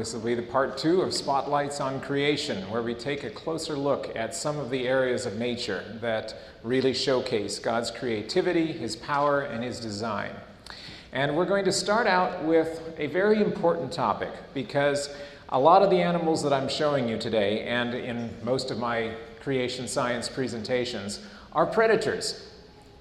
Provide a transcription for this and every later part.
This will be the part two of Spotlights on Creation, where we take a closer look at some of the areas of nature that really showcase God's creativity, His power, and His design. And we're going to start out with a very important topic because a lot of the animals that I'm showing you today, and in most of my creation science presentations, are predators.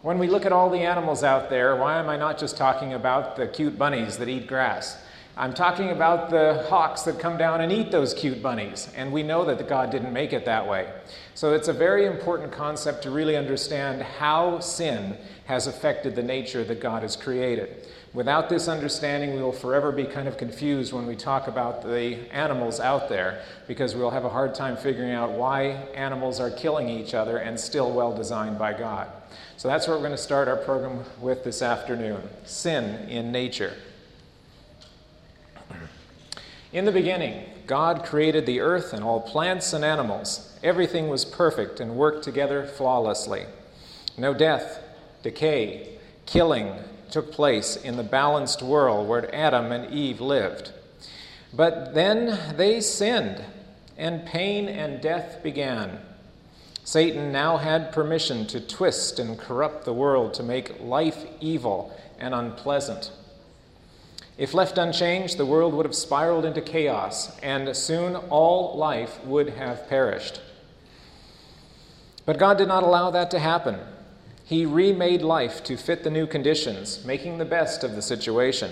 When we look at all the animals out there, why am I not just talking about the cute bunnies that eat grass? I'm talking about the hawks that come down and eat those cute bunnies, and we know that God didn't make it that way. So it's a very important concept to really understand how sin has affected the nature that God has created. Without this understanding, we will forever be kind of confused when we talk about the animals out there because we'll have a hard time figuring out why animals are killing each other and still well designed by God. So that's what we're going to start our program with this afternoon sin in nature. In the beginning, God created the earth and all plants and animals. Everything was perfect and worked together flawlessly. No death, decay, killing took place in the balanced world where Adam and Eve lived. But then they sinned, and pain and death began. Satan now had permission to twist and corrupt the world to make life evil and unpleasant. If left unchanged, the world would have spiraled into chaos, and soon all life would have perished. But God did not allow that to happen. He remade life to fit the new conditions, making the best of the situation.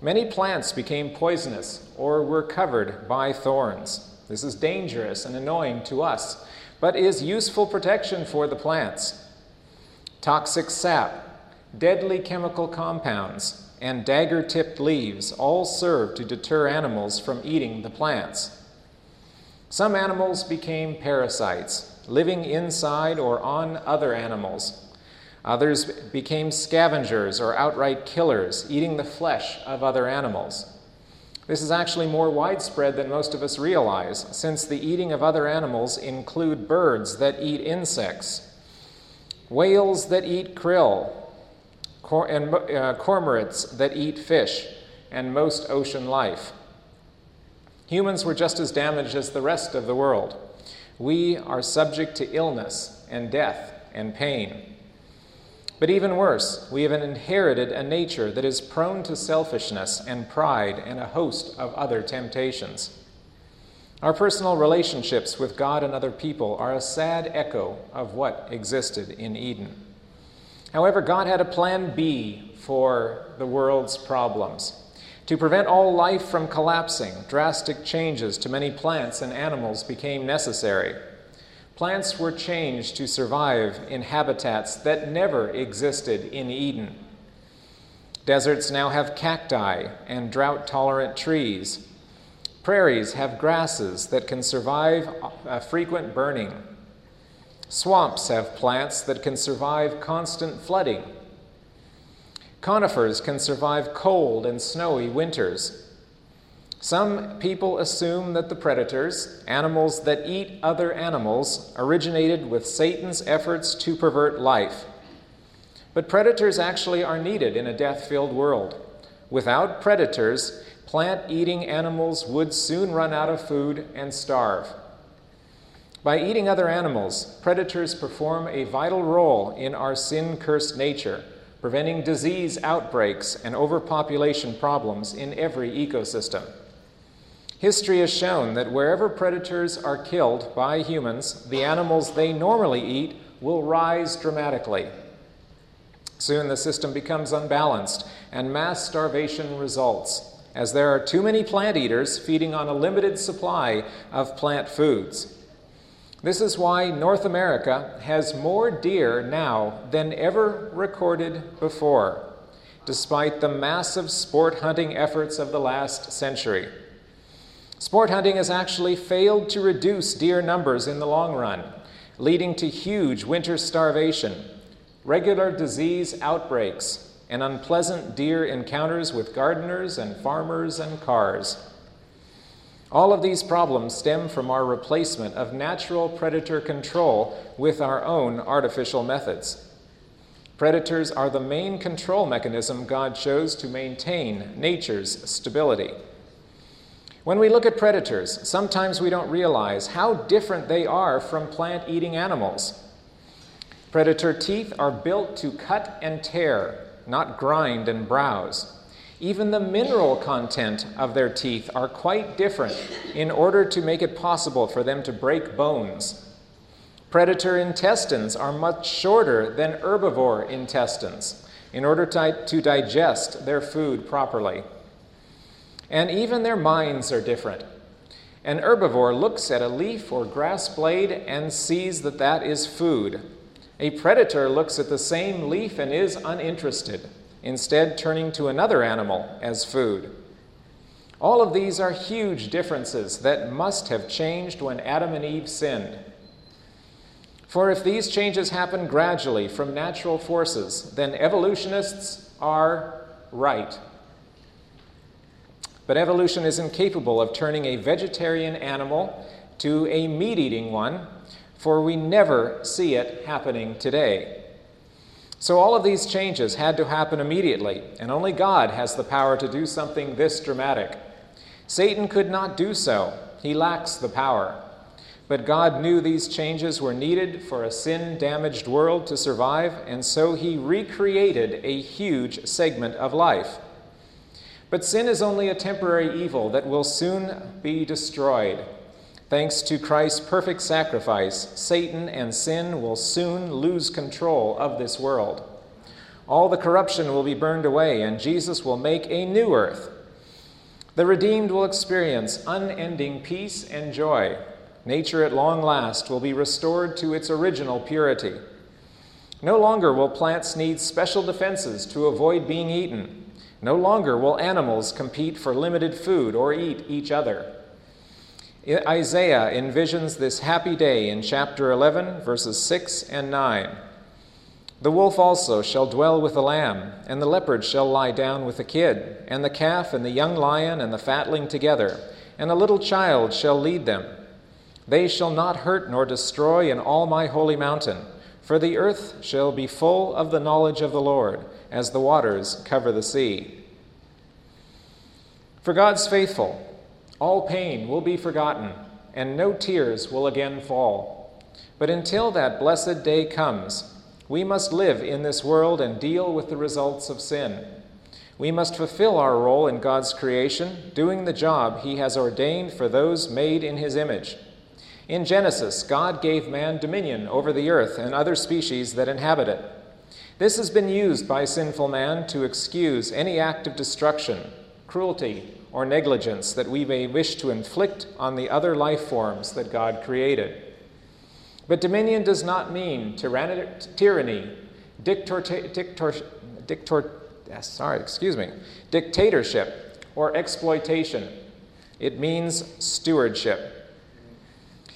Many plants became poisonous or were covered by thorns. This is dangerous and annoying to us, but is useful protection for the plants. Toxic sap, deadly chemical compounds, and dagger tipped leaves all serve to deter animals from eating the plants. Some animals became parasites, living inside or on other animals. Others became scavengers or outright killers, eating the flesh of other animals. This is actually more widespread than most of us realize, since the eating of other animals include birds that eat insects, whales that eat krill, cor- and uh, cormorants that eat fish, and most ocean life. Humans were just as damaged as the rest of the world. We are subject to illness and death and pain. But even worse, we have inherited a nature that is prone to selfishness and pride and a host of other temptations. Our personal relationships with God and other people are a sad echo of what existed in Eden. However, God had a plan B for the world's problems. To prevent all life from collapsing, drastic changes to many plants and animals became necessary. Plants were changed to survive in habitats that never existed in Eden. Deserts now have cacti and drought tolerant trees. Prairies have grasses that can survive frequent burning. Swamps have plants that can survive constant flooding. Conifers can survive cold and snowy winters. Some people assume that the predators, animals that eat other animals, originated with Satan's efforts to pervert life. But predators actually are needed in a death filled world. Without predators, plant eating animals would soon run out of food and starve. By eating other animals, predators perform a vital role in our sin cursed nature, preventing disease outbreaks and overpopulation problems in every ecosystem. History has shown that wherever predators are killed by humans, the animals they normally eat will rise dramatically. Soon the system becomes unbalanced and mass starvation results, as there are too many plant eaters feeding on a limited supply of plant foods. This is why North America has more deer now than ever recorded before, despite the massive sport hunting efforts of the last century. Sport hunting has actually failed to reduce deer numbers in the long run, leading to huge winter starvation, regular disease outbreaks, and unpleasant deer encounters with gardeners and farmers and cars. All of these problems stem from our replacement of natural predator control with our own artificial methods. Predators are the main control mechanism God chose to maintain nature's stability. When we look at predators, sometimes we don't realize how different they are from plant eating animals. Predator teeth are built to cut and tear, not grind and browse. Even the mineral content of their teeth are quite different in order to make it possible for them to break bones. Predator intestines are much shorter than herbivore intestines in order to, to digest their food properly. And even their minds are different. An herbivore looks at a leaf or grass blade and sees that that is food. A predator looks at the same leaf and is uninterested instead turning to another animal as food. All of these are huge differences that must have changed when Adam and Eve sinned. For if these changes happen gradually from natural forces, then evolutionists are right. But evolution is incapable of turning a vegetarian animal to a meat eating one, for we never see it happening today. So, all of these changes had to happen immediately, and only God has the power to do something this dramatic. Satan could not do so, he lacks the power. But God knew these changes were needed for a sin damaged world to survive, and so he recreated a huge segment of life. But sin is only a temporary evil that will soon be destroyed. Thanks to Christ's perfect sacrifice, Satan and sin will soon lose control of this world. All the corruption will be burned away, and Jesus will make a new earth. The redeemed will experience unending peace and joy. Nature at long last will be restored to its original purity. No longer will plants need special defenses to avoid being eaten. No longer will animals compete for limited food or eat each other. Isaiah envisions this happy day in chapter 11, verses 6 and 9. The wolf also shall dwell with the lamb, and the leopard shall lie down with the kid, and the calf and the young lion and the fatling together, and a little child shall lead them. They shall not hurt nor destroy in all my holy mountain, for the earth shall be full of the knowledge of the Lord, as the waters cover the sea. For God's faithful, all pain will be forgotten, and no tears will again fall. But until that blessed day comes, we must live in this world and deal with the results of sin. We must fulfill our role in God's creation, doing the job He has ordained for those made in His image. In Genesis, God gave man dominion over the earth and other species that inhabit it. This has been used by sinful man to excuse any act of destruction, cruelty, or negligence that we may wish to inflict on the other life forms that God created. But dominion does not mean tyranny, dictor, dictor, dictor, ah, sorry, excuse me, dictatorship, or exploitation. It means stewardship.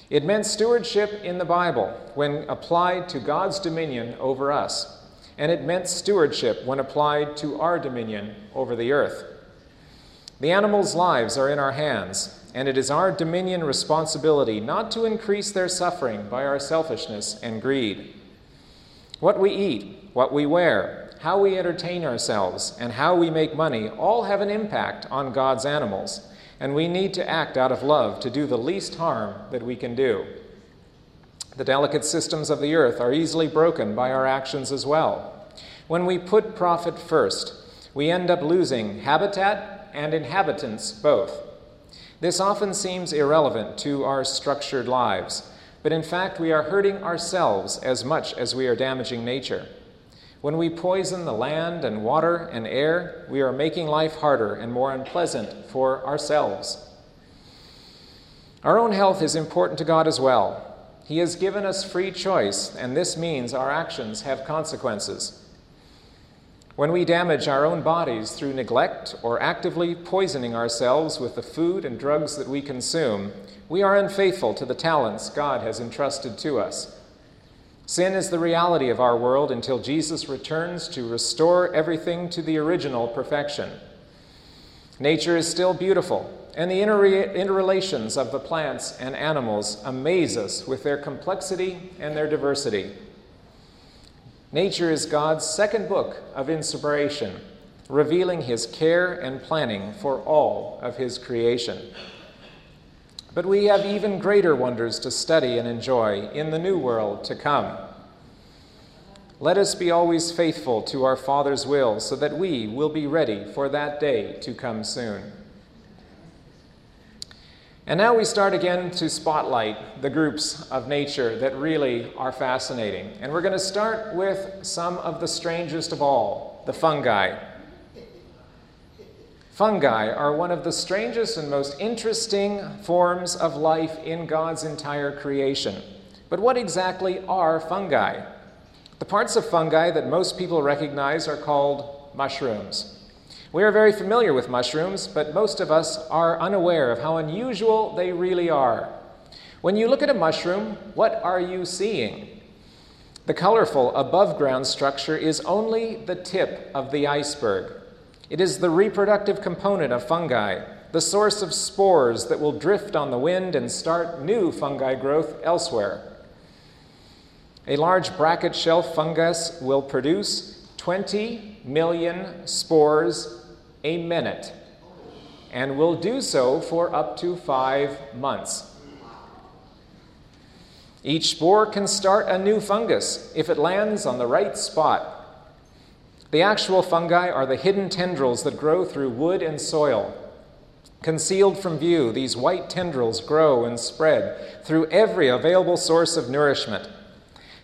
It meant stewardship in the Bible when applied to God's dominion over us, and it meant stewardship when applied to our dominion over the earth. The animals' lives are in our hands, and it is our dominion responsibility not to increase their suffering by our selfishness and greed. What we eat, what we wear, how we entertain ourselves, and how we make money all have an impact on God's animals, and we need to act out of love to do the least harm that we can do. The delicate systems of the earth are easily broken by our actions as well. When we put profit first, we end up losing habitat and inhabitants both. This often seems irrelevant to our structured lives, but in fact, we are hurting ourselves as much as we are damaging nature. When we poison the land and water and air, we are making life harder and more unpleasant for ourselves. Our own health is important to God as well. He has given us free choice, and this means our actions have consequences. When we damage our own bodies through neglect or actively poisoning ourselves with the food and drugs that we consume, we are unfaithful to the talents God has entrusted to us. Sin is the reality of our world until Jesus returns to restore everything to the original perfection. Nature is still beautiful, and the interrelations of the plants and animals amaze us with their complexity and their diversity. Nature is God's second book of inspiration, revealing his care and planning for all of his creation. but we have even greater wonders to study and enjoy in the new world to come. Let us be always faithful to our Father's will so that we will be ready for that day to come soon. And now we start again to spotlight the groups of nature that really are fascinating. And we're going to start with some of the strangest of all the fungi. Fungi are one of the strangest and most interesting forms of life in God's entire creation. But what exactly are fungi? The parts of fungi that most people recognize are called mushrooms. We are very familiar with mushrooms, but most of us are unaware of how unusual they really are. When you look at a mushroom, what are you seeing? The colorful above ground structure is only the tip of the iceberg. It is the reproductive component of fungi, the source of spores that will drift on the wind and start new fungi growth elsewhere. A large bracket shelf fungus will produce 20 million spores a minute and will do so for up to five months. Each spore can start a new fungus if it lands on the right spot. The actual fungi are the hidden tendrils that grow through wood and soil. Concealed from view, these white tendrils grow and spread through every available source of nourishment.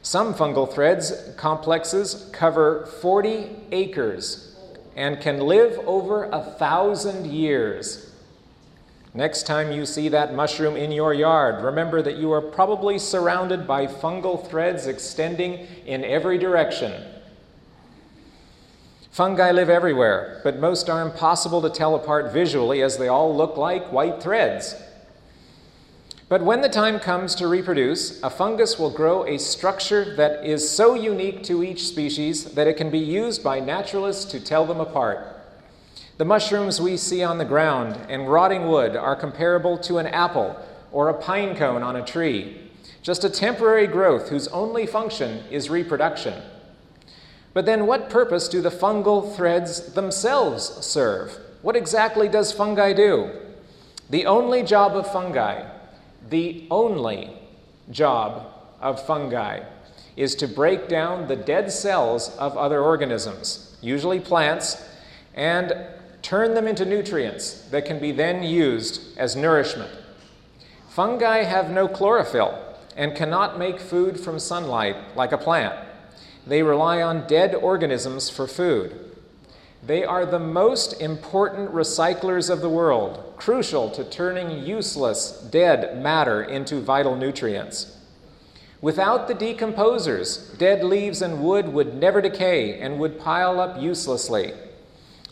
Some fungal threads complexes cover 40 acres and can live over a thousand years. Next time you see that mushroom in your yard, remember that you are probably surrounded by fungal threads extending in every direction. Fungi live everywhere, but most are impossible to tell apart visually as they all look like white threads. But when the time comes to reproduce, a fungus will grow a structure that is so unique to each species that it can be used by naturalists to tell them apart. The mushrooms we see on the ground and rotting wood are comparable to an apple or a pine cone on a tree, just a temporary growth whose only function is reproduction. But then, what purpose do the fungal threads themselves serve? What exactly does fungi do? The only job of fungi the only job of fungi is to break down the dead cells of other organisms, usually plants, and turn them into nutrients that can be then used as nourishment. Fungi have no chlorophyll and cannot make food from sunlight like a plant. They rely on dead organisms for food. They are the most important recyclers of the world, crucial to turning useless, dead matter into vital nutrients. Without the decomposers, dead leaves and wood would never decay and would pile up uselessly,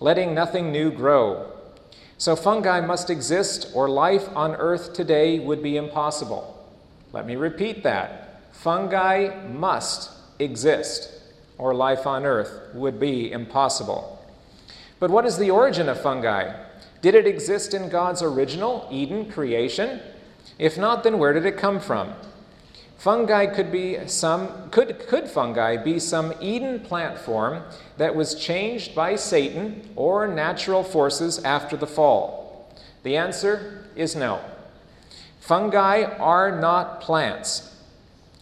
letting nothing new grow. So fungi must exist, or life on earth today would be impossible. Let me repeat that. Fungi must exist, or life on earth would be impossible. But what is the origin of fungi? Did it exist in God's original Eden creation? If not, then where did it come from? Fungi could be some could could fungi be some Eden plant form that was changed by Satan or natural forces after the fall? The answer is no. Fungi are not plants.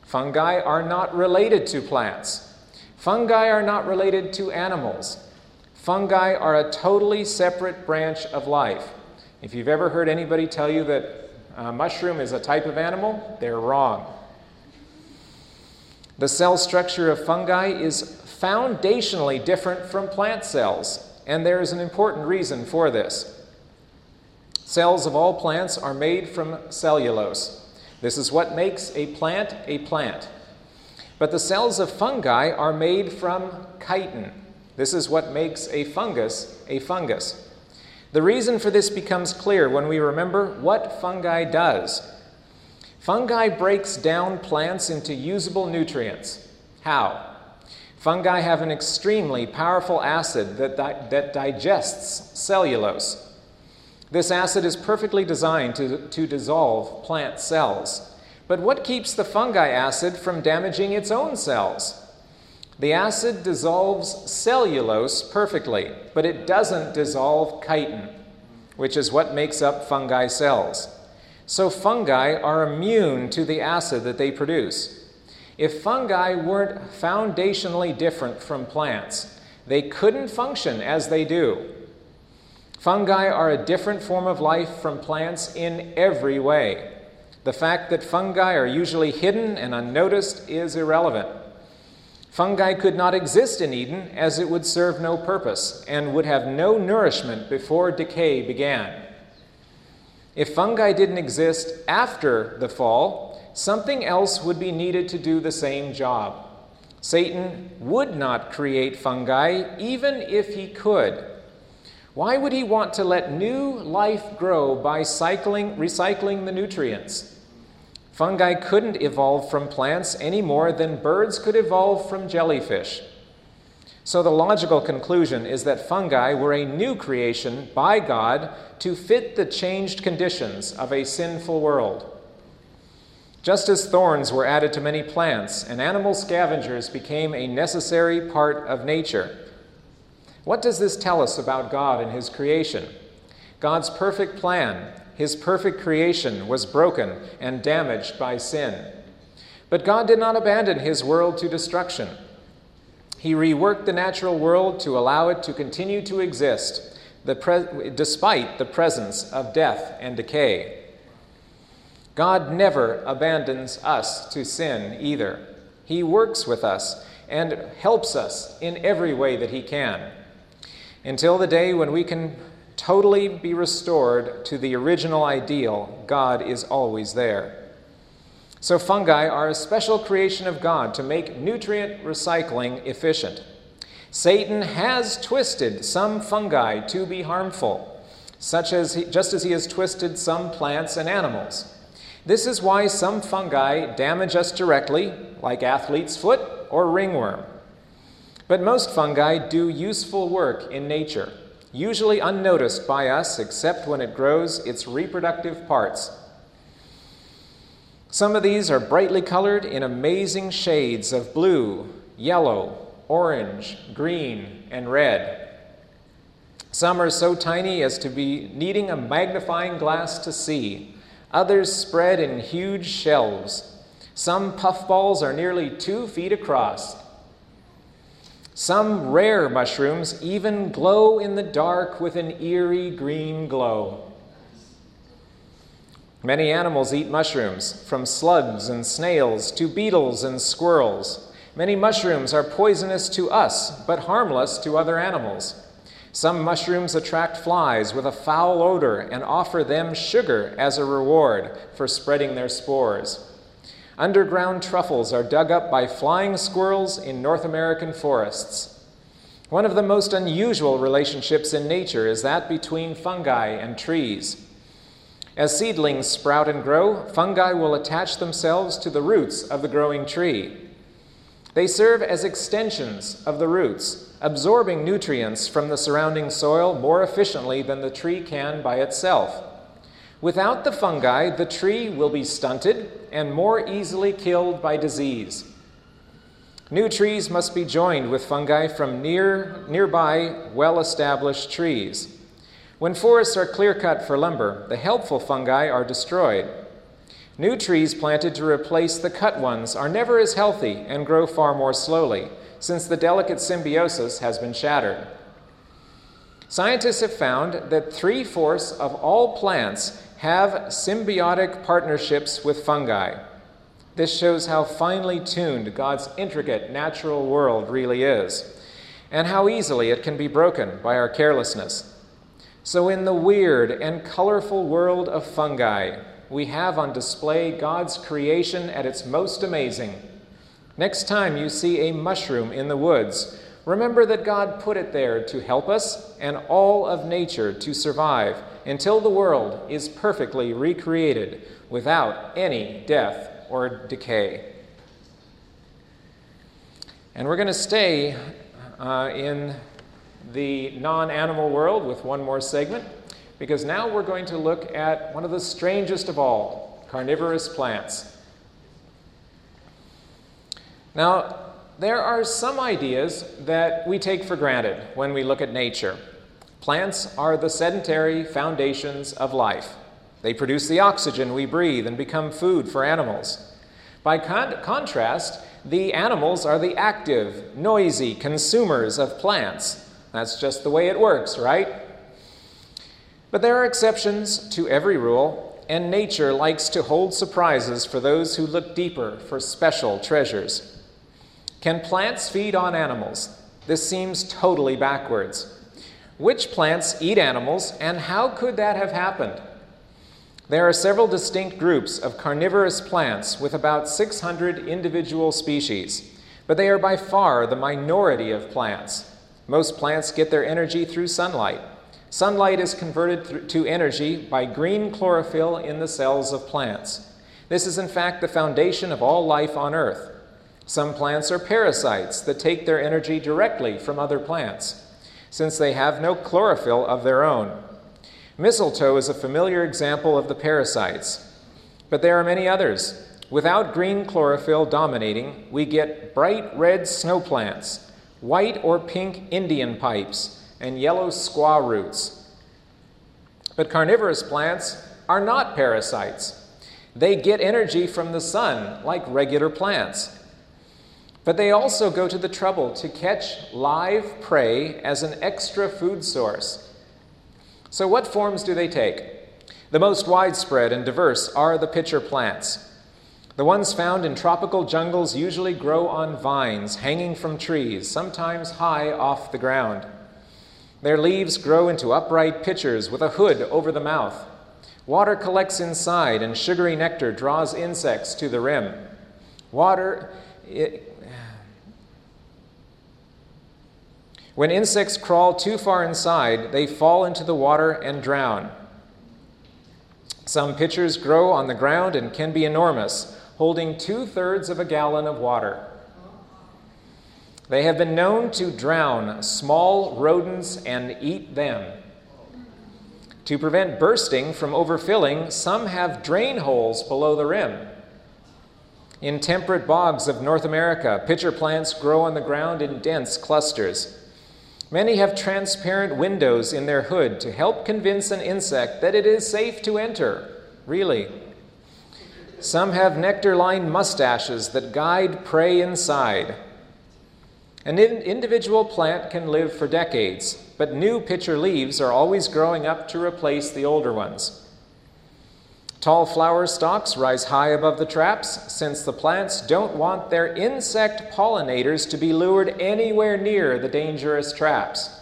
Fungi are not related to plants. Fungi are not related to animals. Fungi are a totally separate branch of life. If you've ever heard anybody tell you that a mushroom is a type of animal, they're wrong. The cell structure of fungi is foundationally different from plant cells, and there is an important reason for this. Cells of all plants are made from cellulose. This is what makes a plant a plant. But the cells of fungi are made from chitin, this is what makes a fungus a fungus. The reason for this becomes clear when we remember what fungi does. Fungi breaks down plants into usable nutrients. How? Fungi have an extremely powerful acid that, di- that digests cellulose. This acid is perfectly designed to, to dissolve plant cells. But what keeps the fungi acid from damaging its own cells? The acid dissolves cellulose perfectly, but it doesn't dissolve chitin, which is what makes up fungi cells. So fungi are immune to the acid that they produce. If fungi weren't foundationally different from plants, they couldn't function as they do. Fungi are a different form of life from plants in every way. The fact that fungi are usually hidden and unnoticed is irrelevant. Fungi could not exist in Eden as it would serve no purpose and would have no nourishment before decay began. If fungi didn't exist after the fall, something else would be needed to do the same job. Satan would not create fungi even if he could. Why would he want to let new life grow by cycling, recycling the nutrients? Fungi couldn't evolve from plants any more than birds could evolve from jellyfish. So the logical conclusion is that fungi were a new creation by God to fit the changed conditions of a sinful world. Just as thorns were added to many plants and animal scavengers became a necessary part of nature, what does this tell us about God and His creation? God's perfect plan, His perfect creation, was broken and damaged by sin. But God did not abandon His world to destruction. He reworked the natural world to allow it to continue to exist the pre- despite the presence of death and decay. God never abandons us to sin either. He works with us and helps us in every way that He can until the day when we can totally be restored to the original ideal, God is always there. So, fungi are a special creation of God to make nutrient recycling efficient. Satan has twisted some fungi to be harmful, such as he, just as he has twisted some plants and animals. This is why some fungi damage us directly, like athlete's foot or ringworm. But most fungi do useful work in nature, usually unnoticed by us except when it grows its reproductive parts. Some of these are brightly colored in amazing shades of blue, yellow, orange, green, and red. Some are so tiny as to be needing a magnifying glass to see. Others spread in huge shelves. Some puffballs are nearly two feet across. Some rare mushrooms even glow in the dark with an eerie green glow. Many animals eat mushrooms, from slugs and snails to beetles and squirrels. Many mushrooms are poisonous to us, but harmless to other animals. Some mushrooms attract flies with a foul odor and offer them sugar as a reward for spreading their spores. Underground truffles are dug up by flying squirrels in North American forests. One of the most unusual relationships in nature is that between fungi and trees. As seedlings sprout and grow, fungi will attach themselves to the roots of the growing tree. They serve as extensions of the roots, absorbing nutrients from the surrounding soil more efficiently than the tree can by itself. Without the fungi, the tree will be stunted and more easily killed by disease. New trees must be joined with fungi from near, nearby, well established trees. When forests are clear cut for lumber, the helpful fungi are destroyed. New trees planted to replace the cut ones are never as healthy and grow far more slowly, since the delicate symbiosis has been shattered. Scientists have found that three fourths of all plants have symbiotic partnerships with fungi. This shows how finely tuned God's intricate natural world really is, and how easily it can be broken by our carelessness. So, in the weird and colorful world of fungi, we have on display God's creation at its most amazing. Next time you see a mushroom in the woods, remember that God put it there to help us and all of nature to survive until the world is perfectly recreated without any death or decay. And we're going to stay uh, in the non animal world with one more segment because now we're going to look at one of the strangest of all carnivorous plants. Now, there are some ideas that we take for granted when we look at nature. Plants are the sedentary foundations of life. They produce the oxygen we breathe and become food for animals. By con- contrast, the animals are the active, noisy consumers of plants. That's just the way it works, right? But there are exceptions to every rule, and nature likes to hold surprises for those who look deeper for special treasures. Can plants feed on animals? This seems totally backwards. Which plants eat animals, and how could that have happened? There are several distinct groups of carnivorous plants with about 600 individual species, but they are by far the minority of plants. Most plants get their energy through sunlight. Sunlight is converted to energy by green chlorophyll in the cells of plants. This is, in fact, the foundation of all life on Earth. Some plants are parasites that take their energy directly from other plants, since they have no chlorophyll of their own. Mistletoe is a familiar example of the parasites, but there are many others. Without green chlorophyll dominating, we get bright red snow plants, white or pink Indian pipes, and yellow squaw roots. But carnivorous plants are not parasites. They get energy from the sun like regular plants. But they also go to the trouble to catch live prey as an extra food source. So, what forms do they take? The most widespread and diverse are the pitcher plants. The ones found in tropical jungles usually grow on vines hanging from trees, sometimes high off the ground. Their leaves grow into upright pitchers with a hood over the mouth. Water collects inside, and sugary nectar draws insects to the rim. Water. It, When insects crawl too far inside, they fall into the water and drown. Some pitchers grow on the ground and can be enormous, holding two thirds of a gallon of water. They have been known to drown small rodents and eat them. To prevent bursting from overfilling, some have drain holes below the rim. In temperate bogs of North America, pitcher plants grow on the ground in dense clusters. Many have transparent windows in their hood to help convince an insect that it is safe to enter. Really. Some have nectar lined mustaches that guide prey inside. An individual plant can live for decades, but new pitcher leaves are always growing up to replace the older ones. Tall flower stalks rise high above the traps since the plants don't want their insect pollinators to be lured anywhere near the dangerous traps.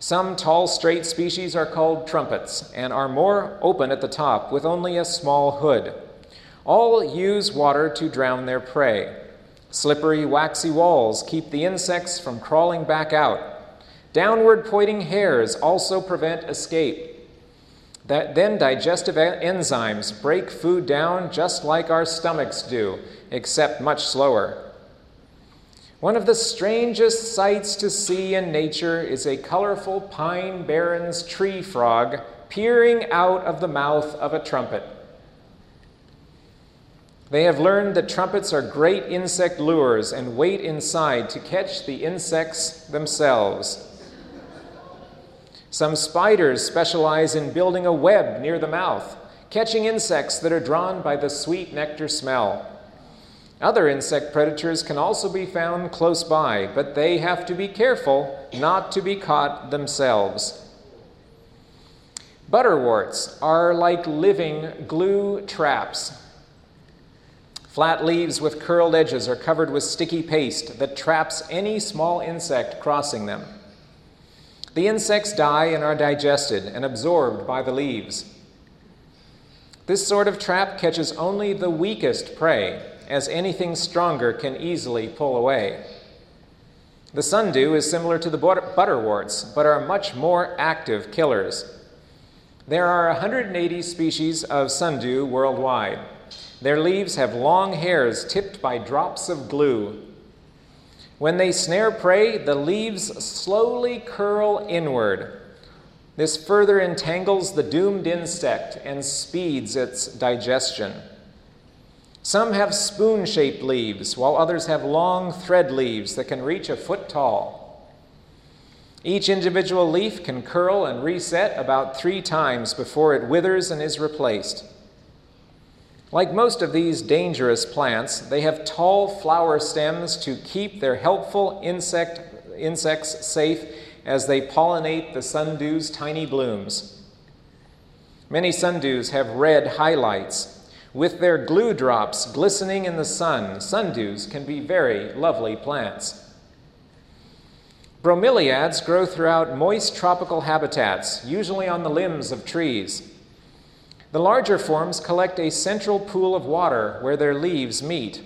Some tall, straight species are called trumpets and are more open at the top with only a small hood. All use water to drown their prey. Slippery, waxy walls keep the insects from crawling back out. Downward pointing hairs also prevent escape. That then digestive enzymes break food down just like our stomachs do, except much slower. One of the strangest sights to see in nature is a colorful pine barrens tree frog peering out of the mouth of a trumpet. They have learned that trumpets are great insect lures and wait inside to catch the insects themselves. Some spiders specialize in building a web near the mouth, catching insects that are drawn by the sweet nectar smell. Other insect predators can also be found close by, but they have to be careful not to be caught themselves. Butterworts are like living glue traps. Flat leaves with curled edges are covered with sticky paste that traps any small insect crossing them. The insects die and are digested and absorbed by the leaves. This sort of trap catches only the weakest prey, as anything stronger can easily pull away. The sundew is similar to the butterworts, but are much more active killers. There are 180 species of sundew worldwide. Their leaves have long hairs tipped by drops of glue. When they snare prey, the leaves slowly curl inward. This further entangles the doomed insect and speeds its digestion. Some have spoon shaped leaves, while others have long thread leaves that can reach a foot tall. Each individual leaf can curl and reset about three times before it withers and is replaced. Like most of these dangerous plants, they have tall flower stems to keep their helpful insect, insects safe as they pollinate the sundew's tiny blooms. Many sundews have red highlights. With their glue drops glistening in the sun, sundews can be very lovely plants. Bromeliads grow throughout moist tropical habitats, usually on the limbs of trees. The larger forms collect a central pool of water where their leaves meet.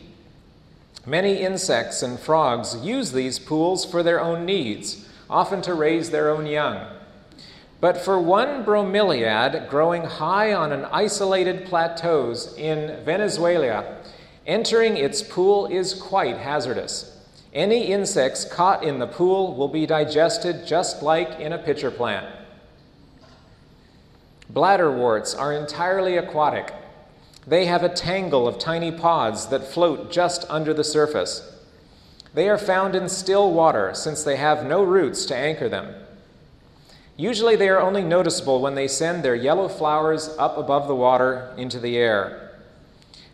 Many insects and frogs use these pools for their own needs, often to raise their own young. But for one bromeliad growing high on an isolated plateaus in Venezuela, entering its pool is quite hazardous. Any insects caught in the pool will be digested just like in a pitcher plant. Bladderworts are entirely aquatic. They have a tangle of tiny pods that float just under the surface. They are found in still water since they have no roots to anchor them. Usually, they are only noticeable when they send their yellow flowers up above the water into the air.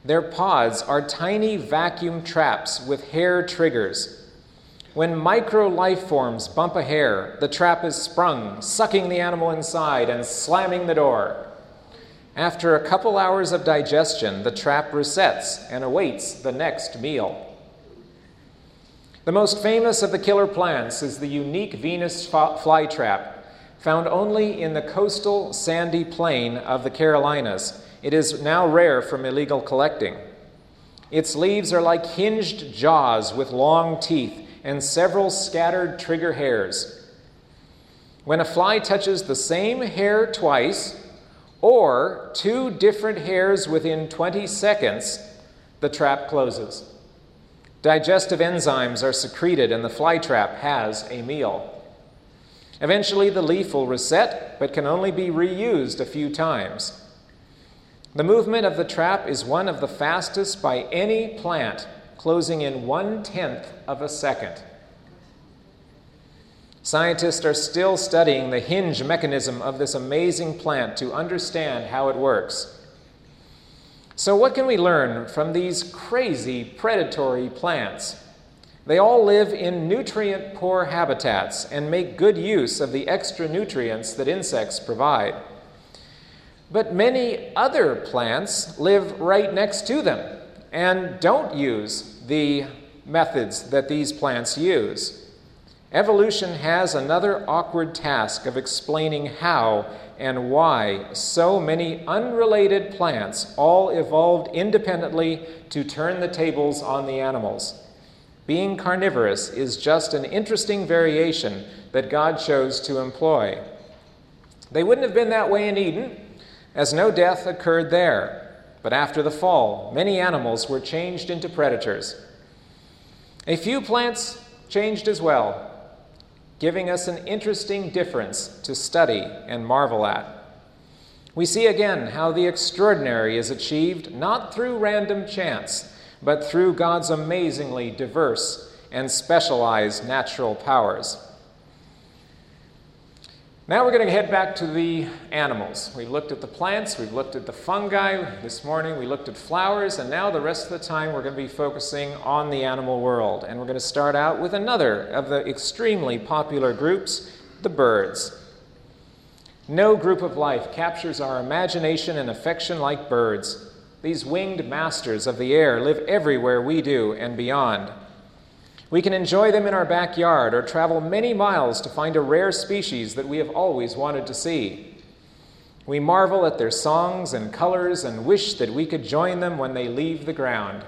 Their pods are tiny vacuum traps with hair triggers. When micro life forms bump a hair, the trap is sprung, sucking the animal inside and slamming the door. After a couple hours of digestion, the trap resets and awaits the next meal. The most famous of the killer plants is the unique Venus flytrap, found only in the coastal sandy plain of the Carolinas it is now rare from illegal collecting. Its leaves are like hinged jaws with long teeth and several scattered trigger hairs. When a fly touches the same hair twice, or two different hairs within 20 seconds, the trap closes. Digestive enzymes are secreted and the fly trap has a meal. Eventually, the leaf will reset, but can only be reused a few times. The movement of the trap is one of the fastest by any plant, closing in one tenth of a second. Scientists are still studying the hinge mechanism of this amazing plant to understand how it works. So, what can we learn from these crazy predatory plants? They all live in nutrient poor habitats and make good use of the extra nutrients that insects provide. But many other plants live right next to them and don't use the methods that these plants use. Evolution has another awkward task of explaining how and why so many unrelated plants all evolved independently to turn the tables on the animals. Being carnivorous is just an interesting variation that God chose to employ. They wouldn't have been that way in Eden as no death occurred there. But after the fall, many animals were changed into predators. A few plants changed as well, giving us an interesting difference to study and marvel at. We see again how the extraordinary is achieved not through random chance, but through God's amazingly diverse and specialized natural powers. Now we're going to head back to the animals. We've looked at the plants, we've looked at the fungi. This morning we looked at flowers, and now the rest of the time we're going to be focusing on the animal world. And we're going to start out with another of the extremely popular groups, the birds. No group of life captures our imagination and affection like birds. These winged masters of the air live everywhere we do and beyond. We can enjoy them in our backyard or travel many miles to find a rare species that we have always wanted to see. We marvel at their songs and colors and wish that we could join them when they leave the ground.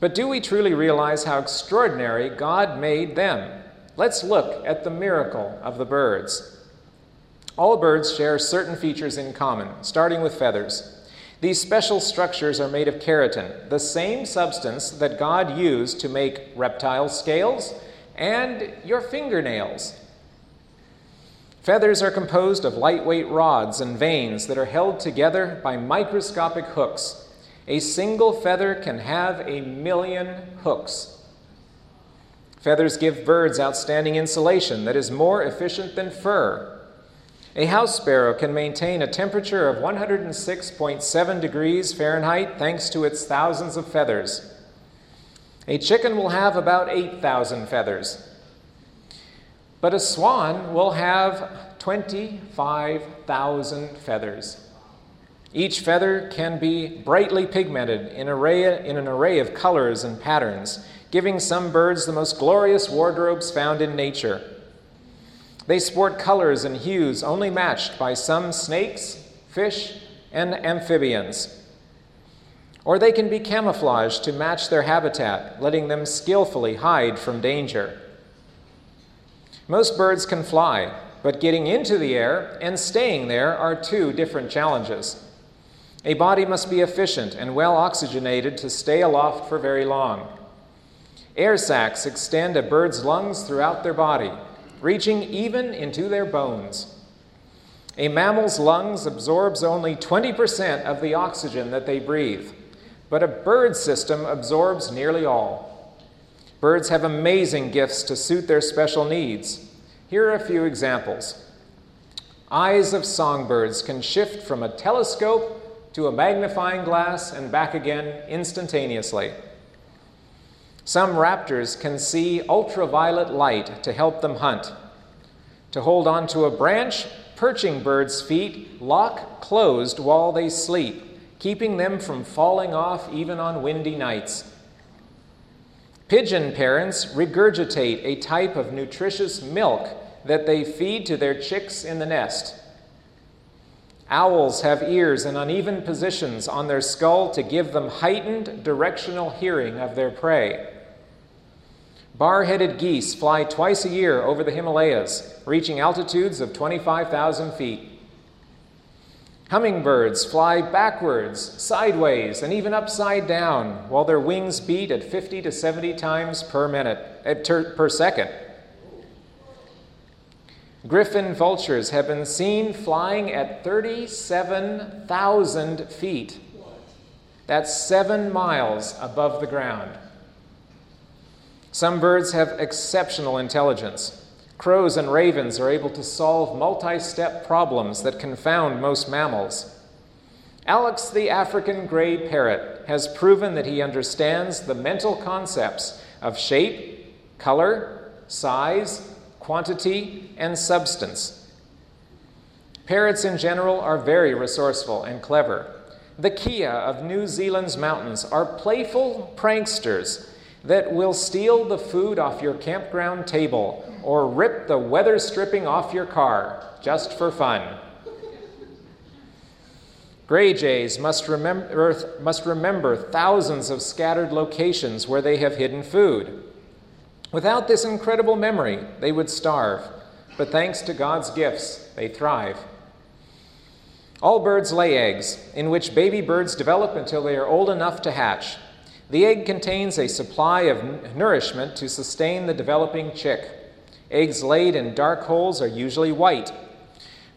But do we truly realize how extraordinary God made them? Let's look at the miracle of the birds. All birds share certain features in common, starting with feathers. These special structures are made of keratin, the same substance that God used to make reptile scales and your fingernails. Feathers are composed of lightweight rods and vanes that are held together by microscopic hooks. A single feather can have a million hooks. Feathers give birds outstanding insulation that is more efficient than fur. A house sparrow can maintain a temperature of 106.7 degrees Fahrenheit thanks to its thousands of feathers. A chicken will have about 8,000 feathers. But a swan will have 25,000 feathers. Each feather can be brightly pigmented in, array, in an array of colors and patterns giving some birds the most glorious wardrobes found in nature. They sport colors and hues only matched by some snakes, fish, and amphibians. Or they can be camouflaged to match their habitat, letting them skillfully hide from danger. Most birds can fly, but getting into the air and staying there are two different challenges. A body must be efficient and well oxygenated to stay aloft for very long. Air sacs extend a bird's lungs throughout their body, reaching even into their bones. A mammal's lungs absorbs only 20% of the oxygen that they breathe, but a bird's system absorbs nearly all. Birds have amazing gifts to suit their special needs. Here are a few examples. Eyes of songbirds can shift from a telescope to a magnifying glass and back again instantaneously. Some raptors can see ultraviolet light to help them hunt. To hold onto a branch, perching birds' feet lock closed while they sleep, keeping them from falling off even on windy nights. Pigeon parents regurgitate a type of nutritious milk that they feed to their chicks in the nest. Owls have ears in uneven positions on their skull to give them heightened directional hearing of their prey. Bar headed geese fly twice a year over the Himalayas, reaching altitudes of 25,000 feet. Hummingbirds fly backwards, sideways, and even upside down while their wings beat at 50 to 70 times per minute eh, ter- per second. Griffon vultures have been seen flying at 37,000 feet. That's seven miles above the ground. Some birds have exceptional intelligence. Crows and ravens are able to solve multi step problems that confound most mammals. Alex the African gray parrot has proven that he understands the mental concepts of shape, color, size, quantity, and substance. Parrots in general are very resourceful and clever. The Kea of New Zealand's mountains are playful pranksters that will steal the food off your campground table or rip the weather stripping off your car just for fun. Gray jays must remember, must remember thousands of scattered locations where they have hidden food. Without this incredible memory, they would starve, but thanks to God's gifts, they thrive. All birds lay eggs, in which baby birds develop until they are old enough to hatch. The egg contains a supply of nourishment to sustain the developing chick. Eggs laid in dark holes are usually white,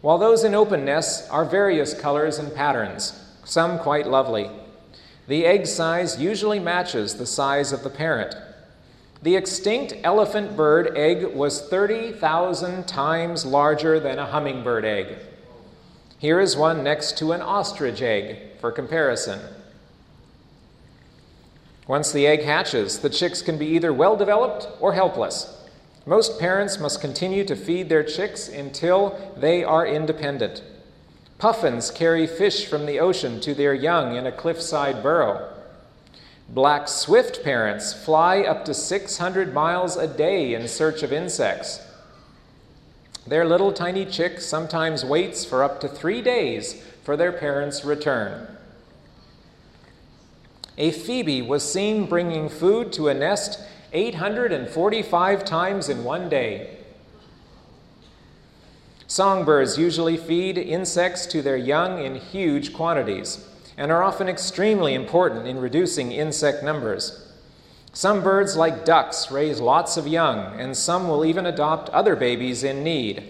while those in open nests are various colors and patterns, some quite lovely. The egg size usually matches the size of the parent. The extinct elephant bird egg was 30,000 times larger than a hummingbird egg. Here is one next to an ostrich egg for comparison. Once the egg hatches, the chicks can be either well developed or helpless. Most parents must continue to feed their chicks until they are independent. Puffins carry fish from the ocean to their young in a cliffside burrow. Black swift parents fly up to 600 miles a day in search of insects. Their little tiny chick sometimes waits for up to three days for their parents' return. A phoebe was seen bringing food to a nest 845 times in one day. Songbirds usually feed insects to their young in huge quantities and are often extremely important in reducing insect numbers. Some birds, like ducks, raise lots of young, and some will even adopt other babies in need.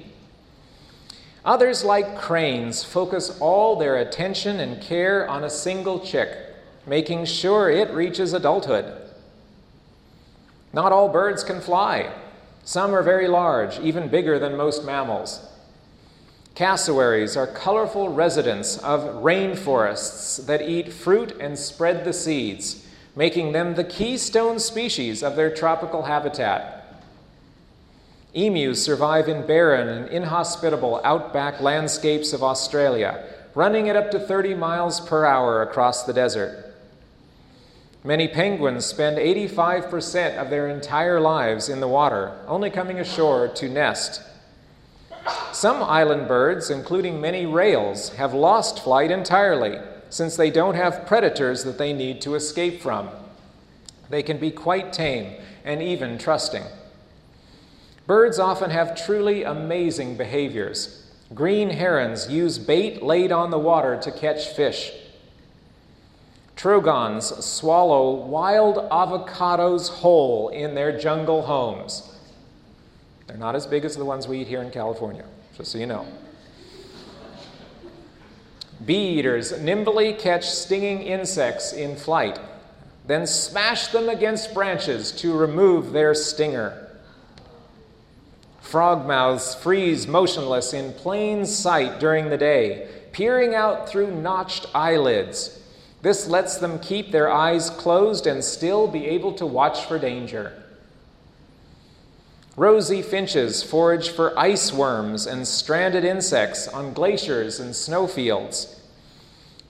Others, like cranes, focus all their attention and care on a single chick, making sure it reaches adulthood. Not all birds can fly. Some are very large, even bigger than most mammals. Cassowaries are colorful residents of rainforests that eat fruit and spread the seeds, making them the keystone species of their tropical habitat. Emus survive in barren and inhospitable outback landscapes of Australia, running at up to 30 miles per hour across the desert. Many penguins spend 85% of their entire lives in the water, only coming ashore to nest. Some island birds, including many rails, have lost flight entirely since they don't have predators that they need to escape from. They can be quite tame and even trusting. Birds often have truly amazing behaviors. Green herons use bait laid on the water to catch fish. Trogons swallow wild avocados whole in their jungle homes. They're not as big as the ones we eat here in California, just so you know. Bee eaters nimbly catch stinging insects in flight, then smash them against branches to remove their stinger. Frogmouths freeze motionless in plain sight during the day, peering out through notched eyelids. This lets them keep their eyes closed and still be able to watch for danger. Rosy finches forage for ice worms and stranded insects on glaciers and snowfields.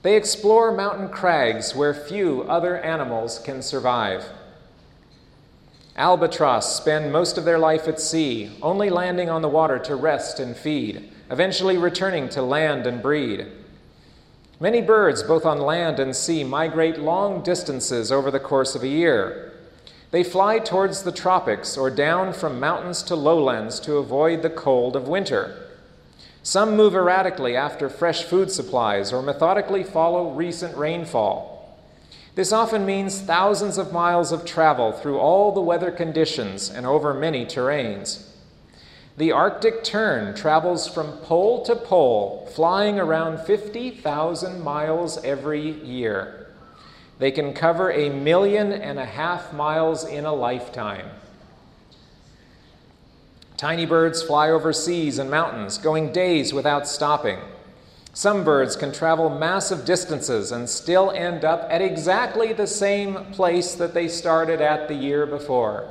They explore mountain crags where few other animals can survive. Albatross spend most of their life at sea, only landing on the water to rest and feed, eventually returning to land and breed. Many birds, both on land and sea, migrate long distances over the course of a year. They fly towards the tropics or down from mountains to lowlands to avoid the cold of winter. Some move erratically after fresh food supplies or methodically follow recent rainfall. This often means thousands of miles of travel through all the weather conditions and over many terrains. The Arctic tern travels from pole to pole, flying around 50,000 miles every year. They can cover a million and a half miles in a lifetime. Tiny birds fly over seas and mountains, going days without stopping. Some birds can travel massive distances and still end up at exactly the same place that they started at the year before.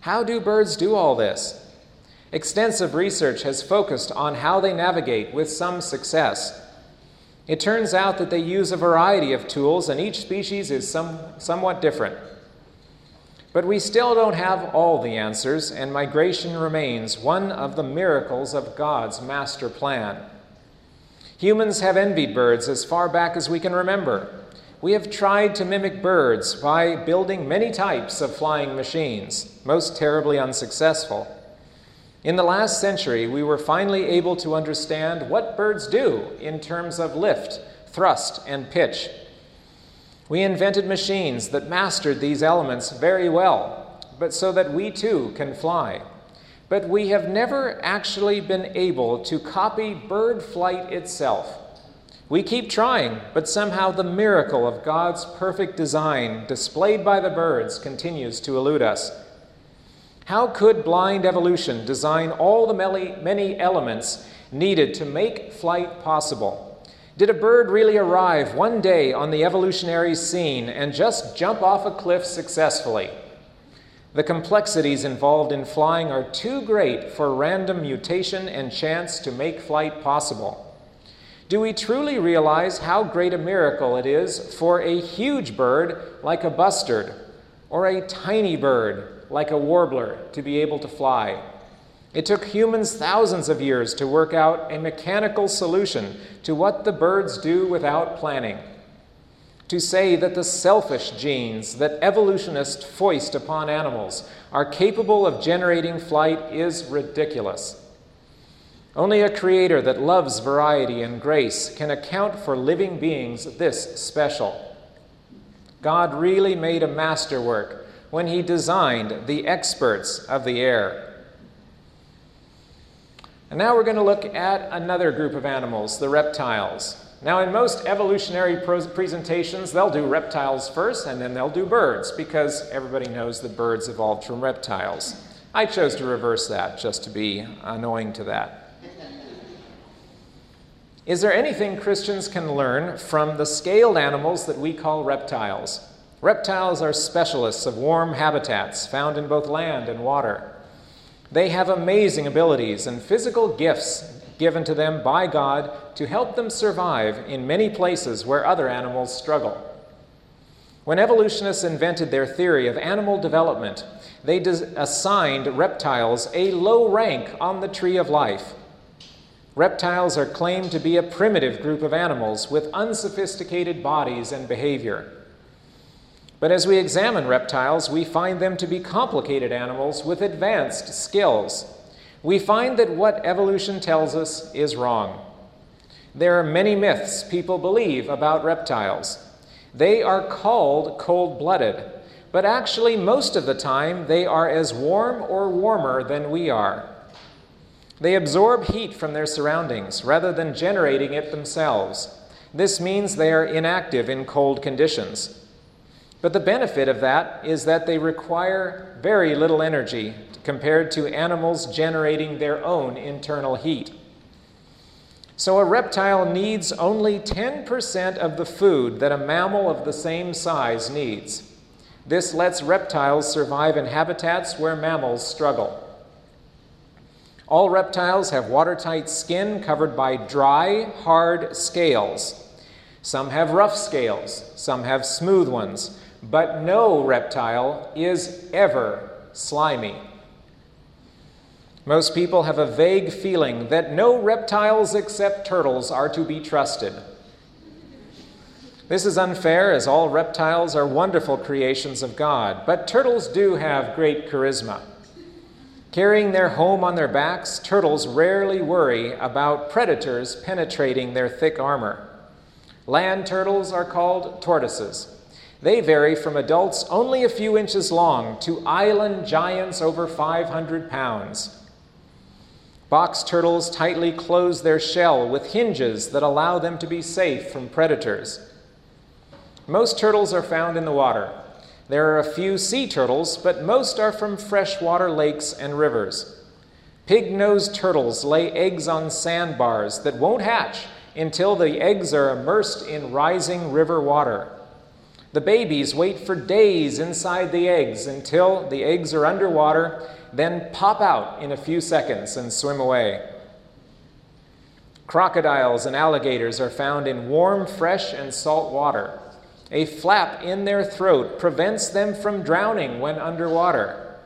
How do birds do all this? Extensive research has focused on how they navigate with some success. It turns out that they use a variety of tools, and each species is some, somewhat different. But we still don't have all the answers, and migration remains one of the miracles of God's master plan. Humans have envied birds as far back as we can remember. We have tried to mimic birds by building many types of flying machines, most terribly unsuccessful. In the last century, we were finally able to understand what birds do in terms of lift, thrust, and pitch. We invented machines that mastered these elements very well, but so that we too can fly. But we have never actually been able to copy bird flight itself. We keep trying, but somehow the miracle of God's perfect design displayed by the birds continues to elude us. How could blind evolution design all the many elements needed to make flight possible? Did a bird really arrive one day on the evolutionary scene and just jump off a cliff successfully? The complexities involved in flying are too great for random mutation and chance to make flight possible. Do we truly realize how great a miracle it is for a huge bird like a bustard or a tiny bird like a warbler, to be able to fly. It took humans thousands of years to work out a mechanical solution to what the birds do without planning. To say that the selfish genes that evolutionists foist upon animals are capable of generating flight is ridiculous. Only a creator that loves variety and grace can account for living beings this special. God really made a masterwork when he designed the experts of the air. And now we're going to look at another group of animals, the reptiles. Now, in most evolutionary presentations, they'll do reptiles first and then they'll do birds because everybody knows that birds evolved from reptiles. I chose to reverse that just to be annoying to that. Is there anything Christians can learn from the scaled animals that we call reptiles? Reptiles are specialists of warm habitats found in both land and water. They have amazing abilities and physical gifts given to them by God to help them survive in many places where other animals struggle. When evolutionists invented their theory of animal development, they assigned reptiles a low rank on the tree of life. Reptiles are claimed to be a primitive group of animals with unsophisticated bodies and behavior. But as we examine reptiles, we find them to be complicated animals with advanced skills. We find that what evolution tells us is wrong. There are many myths people believe about reptiles. They are called cold blooded, but actually, most of the time, they are as warm or warmer than we are. They absorb heat from their surroundings rather than generating it themselves. This means they are inactive in cold conditions. But the benefit of that is that they require very little energy compared to animals generating their own internal heat. So a reptile needs only 10% of the food that a mammal of the same size needs. This lets reptiles survive in habitats where mammals struggle. All reptiles have watertight skin covered by dry, hard scales. Some have rough scales, some have smooth ones, but no reptile is ever slimy. Most people have a vague feeling that no reptiles except turtles are to be trusted. This is unfair, as all reptiles are wonderful creations of God, but turtles do have great charisma. Carrying their home on their backs, turtles rarely worry about predators penetrating their thick armor. Land turtles are called tortoises. They vary from adults only a few inches long to island giants over 500 pounds. Box turtles tightly close their shell with hinges that allow them to be safe from predators. Most turtles are found in the water. There are a few sea turtles, but most are from freshwater lakes and rivers. Pig nosed turtles lay eggs on sandbars that won't hatch until the eggs are immersed in rising river water. The babies wait for days inside the eggs until the eggs are underwater, then pop out in a few seconds and swim away. Crocodiles and alligators are found in warm, fresh, and salt water. A flap in their throat prevents them from drowning when underwater.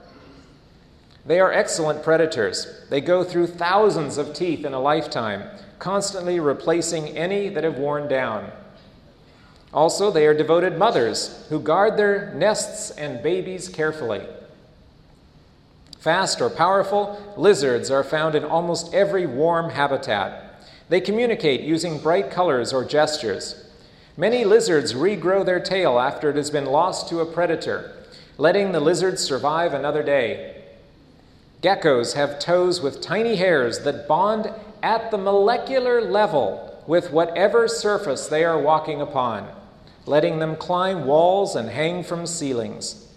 They are excellent predators. They go through thousands of teeth in a lifetime, constantly replacing any that have worn down. Also, they are devoted mothers who guard their nests and babies carefully. Fast or powerful, lizards are found in almost every warm habitat. They communicate using bright colors or gestures. Many lizards regrow their tail after it has been lost to a predator, letting the lizard survive another day. Geckos have toes with tiny hairs that bond at the molecular level with whatever surface they are walking upon, letting them climb walls and hang from ceilings.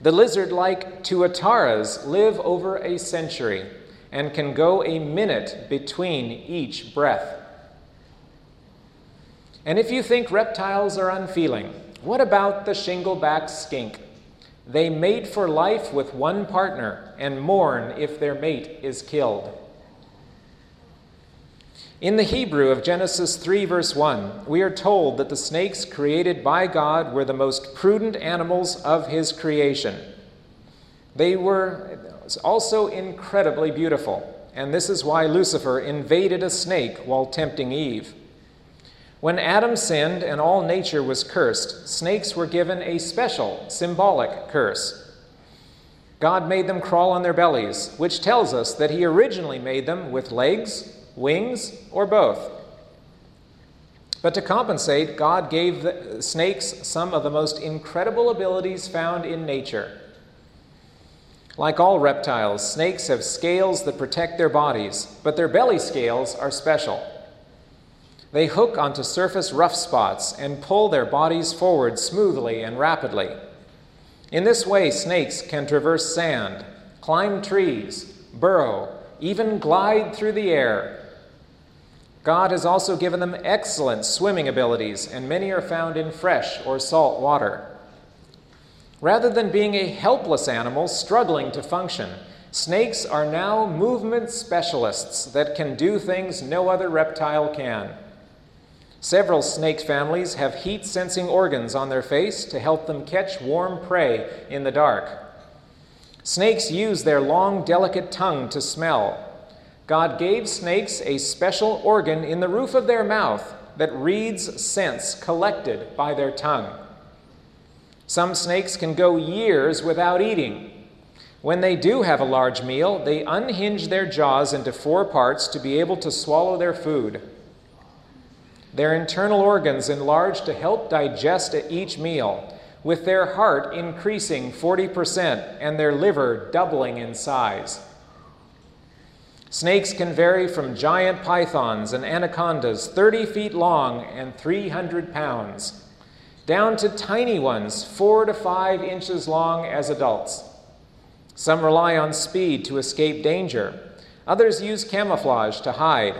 The lizard like tuataras live over a century and can go a minute between each breath. And if you think reptiles are unfeeling, what about the shingleback skink? They mate for life with one partner and mourn if their mate is killed. In the Hebrew of Genesis 3, verse 1, we are told that the snakes created by God were the most prudent animals of his creation. They were also incredibly beautiful, and this is why Lucifer invaded a snake while tempting Eve. When Adam sinned and all nature was cursed, snakes were given a special symbolic curse. God made them crawl on their bellies, which tells us that He originally made them with legs, wings, or both. But to compensate, God gave the snakes some of the most incredible abilities found in nature. Like all reptiles, snakes have scales that protect their bodies, but their belly scales are special. They hook onto surface rough spots and pull their bodies forward smoothly and rapidly. In this way, snakes can traverse sand, climb trees, burrow, even glide through the air. God has also given them excellent swimming abilities, and many are found in fresh or salt water. Rather than being a helpless animal struggling to function, snakes are now movement specialists that can do things no other reptile can. Several snake families have heat sensing organs on their face to help them catch warm prey in the dark. Snakes use their long, delicate tongue to smell. God gave snakes a special organ in the roof of their mouth that reads scents collected by their tongue. Some snakes can go years without eating. When they do have a large meal, they unhinge their jaws into four parts to be able to swallow their food. Their internal organs enlarge to help digest at each meal, with their heart increasing 40% and their liver doubling in size. Snakes can vary from giant pythons and anacondas 30 feet long and 300 pounds, down to tiny ones 4 to 5 inches long as adults. Some rely on speed to escape danger, others use camouflage to hide.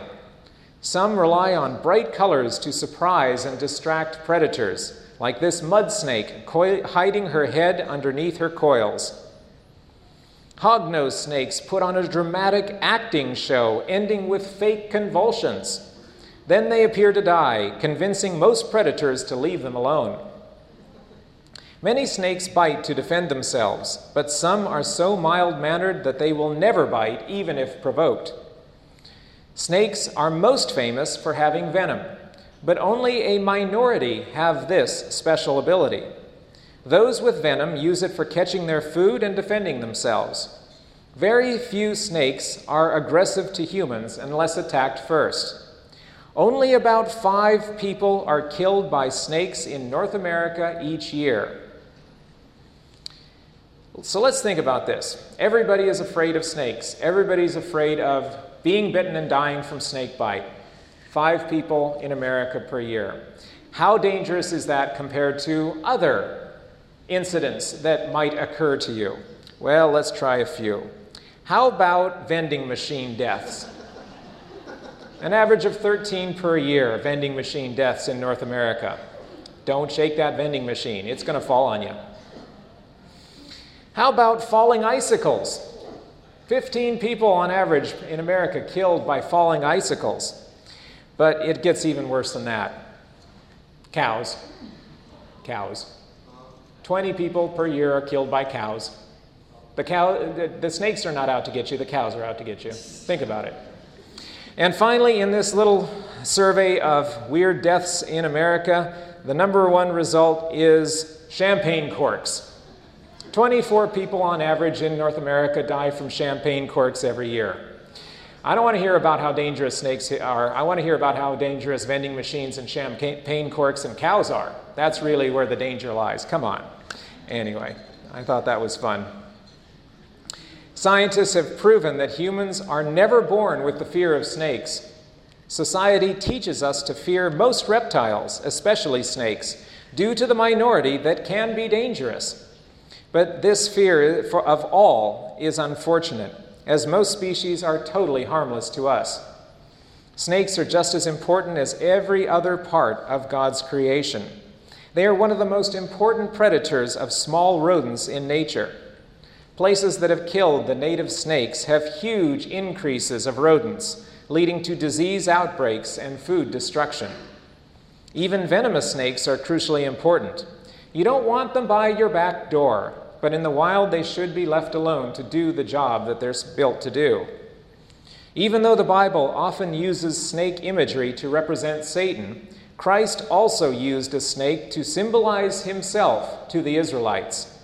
Some rely on bright colors to surprise and distract predators, like this mud snake hiding her head underneath her coils. Hognose snakes put on a dramatic acting show, ending with fake convulsions. Then they appear to die, convincing most predators to leave them alone. Many snakes bite to defend themselves, but some are so mild mannered that they will never bite, even if provoked. Snakes are most famous for having venom, but only a minority have this special ability. Those with venom use it for catching their food and defending themselves. Very few snakes are aggressive to humans unless attacked first. Only about five people are killed by snakes in North America each year. So let's think about this. Everybody is afraid of snakes. Everybody's afraid of being bitten and dying from snake bite. Five people in America per year. How dangerous is that compared to other incidents that might occur to you? Well, let's try a few. How about vending machine deaths? An average of 13 per year vending machine deaths in North America. Don't shake that vending machine, it's going to fall on you. How about falling icicles? 15 people on average in America killed by falling icicles. But it gets even worse than that. Cows. Cows. 20 people per year are killed by cows. The, cow, the, the snakes are not out to get you, the cows are out to get you. Think about it. And finally, in this little survey of weird deaths in America, the number one result is champagne corks. 24 people on average in North America die from champagne corks every year. I don't want to hear about how dangerous snakes are. I want to hear about how dangerous vending machines and champagne corks and cows are. That's really where the danger lies. Come on. Anyway, I thought that was fun. Scientists have proven that humans are never born with the fear of snakes. Society teaches us to fear most reptiles, especially snakes, due to the minority that can be dangerous. But this fear of all is unfortunate, as most species are totally harmless to us. Snakes are just as important as every other part of God's creation. They are one of the most important predators of small rodents in nature. Places that have killed the native snakes have huge increases of rodents, leading to disease outbreaks and food destruction. Even venomous snakes are crucially important. You don't want them by your back door, but in the wild they should be left alone to do the job that they're built to do. Even though the Bible often uses snake imagery to represent Satan, Christ also used a snake to symbolize himself to the Israelites.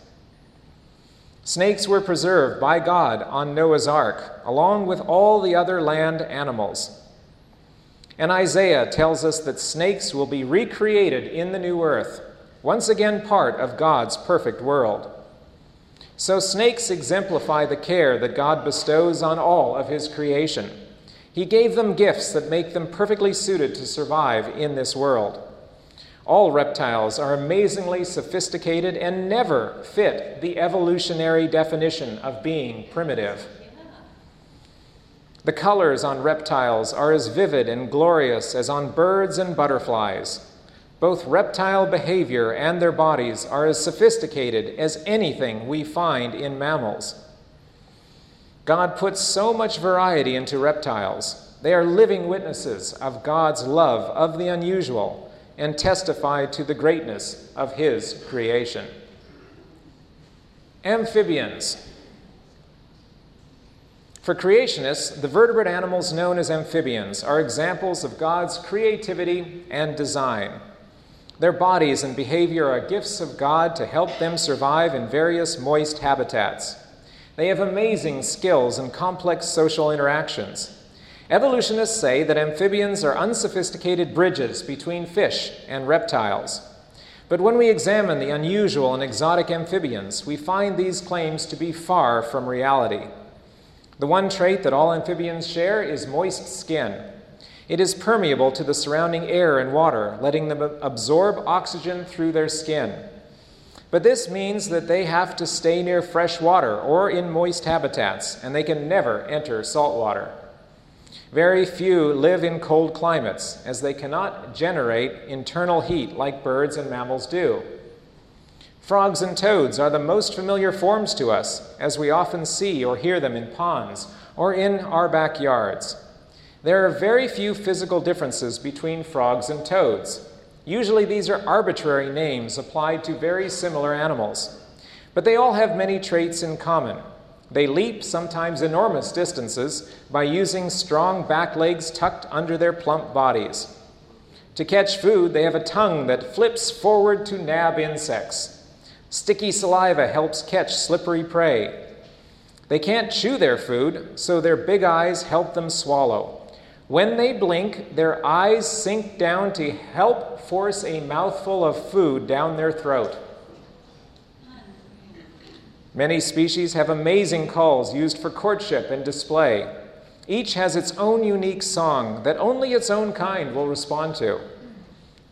Snakes were preserved by God on Noah's ark, along with all the other land animals. And Isaiah tells us that snakes will be recreated in the new earth, once again part of God's perfect world. So, snakes exemplify the care that God bestows on all of his creation. He gave them gifts that make them perfectly suited to survive in this world. All reptiles are amazingly sophisticated and never fit the evolutionary definition of being primitive. The colors on reptiles are as vivid and glorious as on birds and butterflies. Both reptile behavior and their bodies are as sophisticated as anything we find in mammals. God puts so much variety into reptiles. They are living witnesses of God's love of the unusual and testify to the greatness of His creation. Amphibians. For creationists, the vertebrate animals known as amphibians are examples of God's creativity and design. Their bodies and behavior are gifts of God to help them survive in various moist habitats. They have amazing skills and complex social interactions. Evolutionists say that amphibians are unsophisticated bridges between fish and reptiles. But when we examine the unusual and exotic amphibians, we find these claims to be far from reality. The one trait that all amphibians share is moist skin. It is permeable to the surrounding air and water, letting them absorb oxygen through their skin. But this means that they have to stay near fresh water or in moist habitats, and they can never enter salt water. Very few live in cold climates, as they cannot generate internal heat like birds and mammals do. Frogs and toads are the most familiar forms to us, as we often see or hear them in ponds or in our backyards. There are very few physical differences between frogs and toads. Usually, these are arbitrary names applied to very similar animals, but they all have many traits in common. They leap sometimes enormous distances by using strong back legs tucked under their plump bodies. To catch food, they have a tongue that flips forward to nab insects. Sticky saliva helps catch slippery prey. They can't chew their food, so their big eyes help them swallow. When they blink, their eyes sink down to help force a mouthful of food down their throat. Many species have amazing calls used for courtship and display. Each has its own unique song that only its own kind will respond to.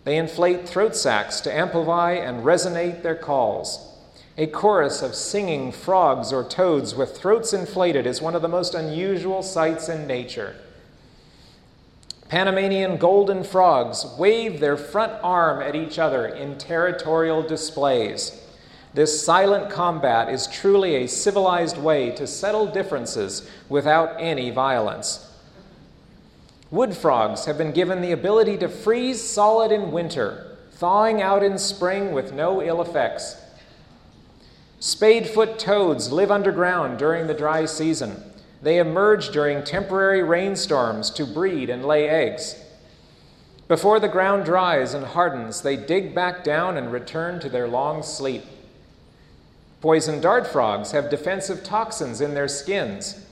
They inflate throat sacs to amplify and resonate their calls. A chorus of singing frogs or toads with throats inflated is one of the most unusual sights in nature. Panamanian golden frogs wave their front arm at each other in territorial displays. This silent combat is truly a civilized way to settle differences without any violence. Wood frogs have been given the ability to freeze solid in winter, thawing out in spring with no ill effects. Spadefoot toads live underground during the dry season. They emerge during temporary rainstorms to breed and lay eggs. Before the ground dries and hardens, they dig back down and return to their long sleep. Poison dart frogs have defensive toxins in their skins.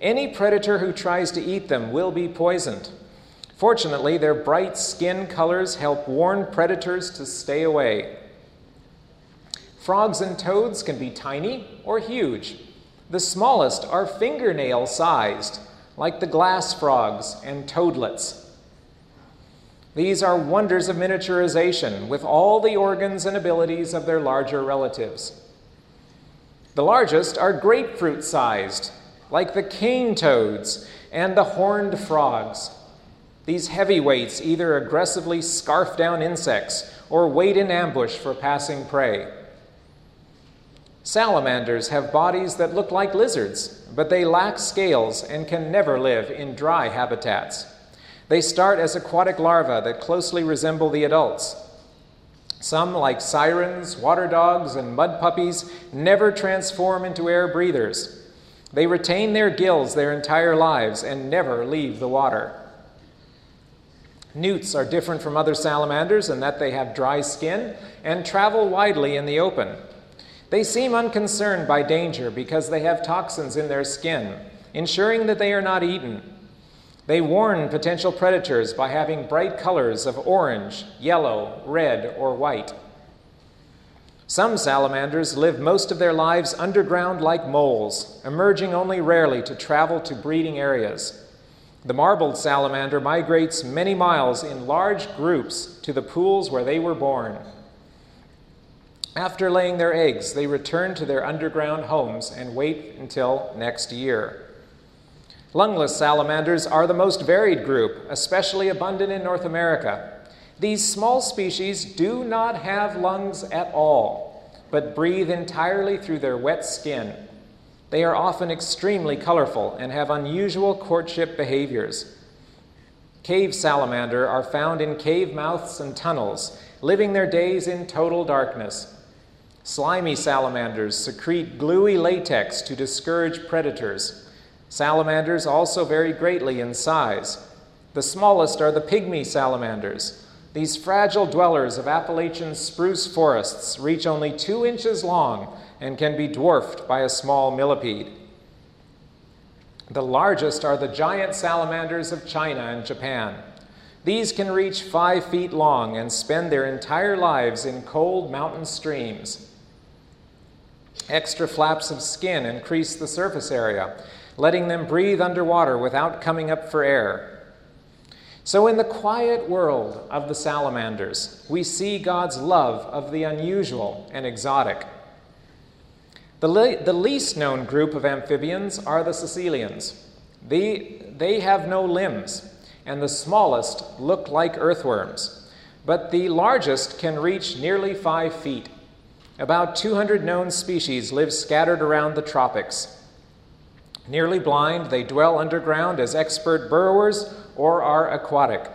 Any predator who tries to eat them will be poisoned. Fortunately, their bright skin colors help warn predators to stay away. Frogs and toads can be tiny or huge. The smallest are fingernail sized, like the glass frogs and toadlets. These are wonders of miniaturization with all the organs and abilities of their larger relatives. The largest are grapefruit sized, like the cane toads and the horned frogs. These heavyweights either aggressively scarf down insects or wait in ambush for passing prey. Salamanders have bodies that look like lizards, but they lack scales and can never live in dry habitats. They start as aquatic larvae that closely resemble the adults, some, like sirens, water dogs, and mud puppies, never transform into air breathers. They retain their gills their entire lives and never leave the water. Newts are different from other salamanders in that they have dry skin and travel widely in the open. They seem unconcerned by danger because they have toxins in their skin, ensuring that they are not eaten. They warn potential predators by having bright colors of orange, yellow, red, or white. Some salamanders live most of their lives underground like moles, emerging only rarely to travel to breeding areas. The marbled salamander migrates many miles in large groups to the pools where they were born. After laying their eggs, they return to their underground homes and wait until next year. Lungless salamanders are the most varied group, especially abundant in North America. These small species do not have lungs at all, but breathe entirely through their wet skin. They are often extremely colorful and have unusual courtship behaviors. Cave salamander are found in cave mouths and tunnels, living their days in total darkness. Slimy salamanders secrete gluey latex to discourage predators. Salamanders also vary greatly in size. The smallest are the pygmy salamanders. These fragile dwellers of Appalachian spruce forests reach only two inches long and can be dwarfed by a small millipede. The largest are the giant salamanders of China and Japan. These can reach five feet long and spend their entire lives in cold mountain streams. Extra flaps of skin increase the surface area, letting them breathe underwater without coming up for air. So, in the quiet world of the salamanders, we see God's love of the unusual and exotic. The, le- the least known group of amphibians are the caecilians. They, they have no limbs, and the smallest look like earthworms, but the largest can reach nearly five feet. About 200 known species live scattered around the tropics. Nearly blind, they dwell underground as expert burrowers or are aquatic.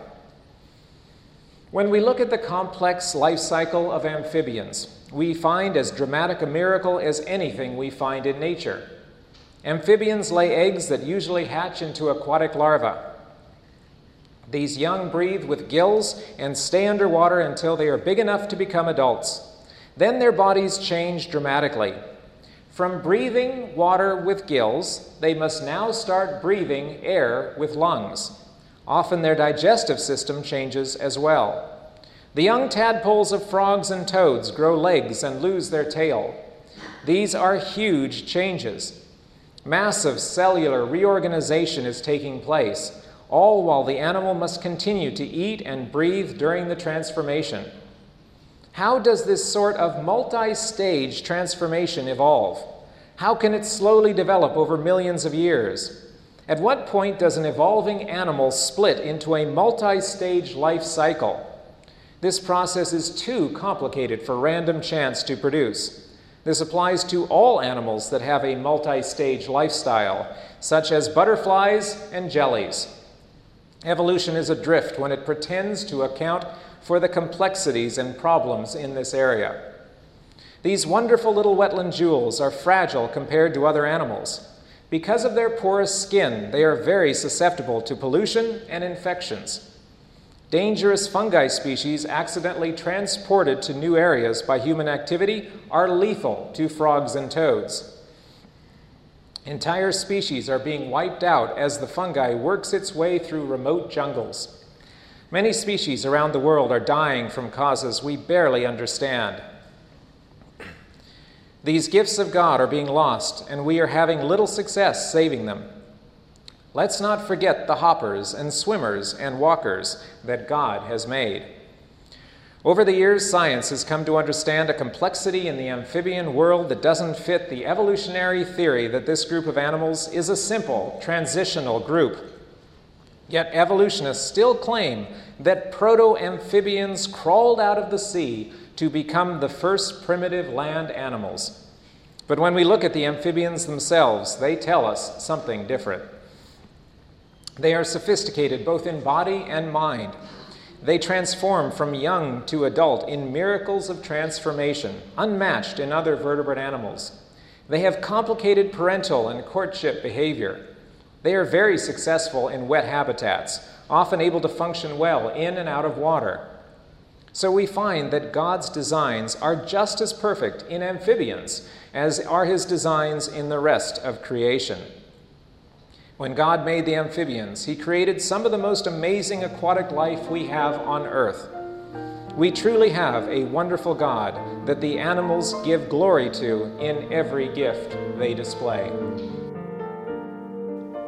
When we look at the complex life cycle of amphibians, we find as dramatic a miracle as anything we find in nature. Amphibians lay eggs that usually hatch into aquatic larvae. These young breathe with gills and stay underwater until they are big enough to become adults. Then their bodies change dramatically. From breathing water with gills, they must now start breathing air with lungs. Often their digestive system changes as well. The young tadpoles of frogs and toads grow legs and lose their tail. These are huge changes. Massive cellular reorganization is taking place, all while the animal must continue to eat and breathe during the transformation. How does this sort of multi stage transformation evolve? How can it slowly develop over millions of years? At what point does an evolving animal split into a multi stage life cycle? This process is too complicated for random chance to produce. This applies to all animals that have a multi stage lifestyle, such as butterflies and jellies. Evolution is adrift when it pretends to account for the complexities and problems in this area. These wonderful little wetland jewels are fragile compared to other animals. Because of their porous skin, they are very susceptible to pollution and infections. Dangerous fungi species accidentally transported to new areas by human activity are lethal to frogs and toads. Entire species are being wiped out as the fungi works its way through remote jungles. Many species around the world are dying from causes we barely understand. These gifts of God are being lost, and we are having little success saving them. Let's not forget the hoppers and swimmers and walkers that God has made. Over the years, science has come to understand a complexity in the amphibian world that doesn't fit the evolutionary theory that this group of animals is a simple, transitional group. Yet evolutionists still claim that proto amphibians crawled out of the sea to become the first primitive land animals. But when we look at the amphibians themselves, they tell us something different. They are sophisticated both in body and mind. They transform from young to adult in miracles of transformation, unmatched in other vertebrate animals. They have complicated parental and courtship behavior. They are very successful in wet habitats, often able to function well in and out of water. So we find that God's designs are just as perfect in amphibians as are his designs in the rest of creation. When God made the amphibians, He created some of the most amazing aquatic life we have on earth. We truly have a wonderful God that the animals give glory to in every gift they display.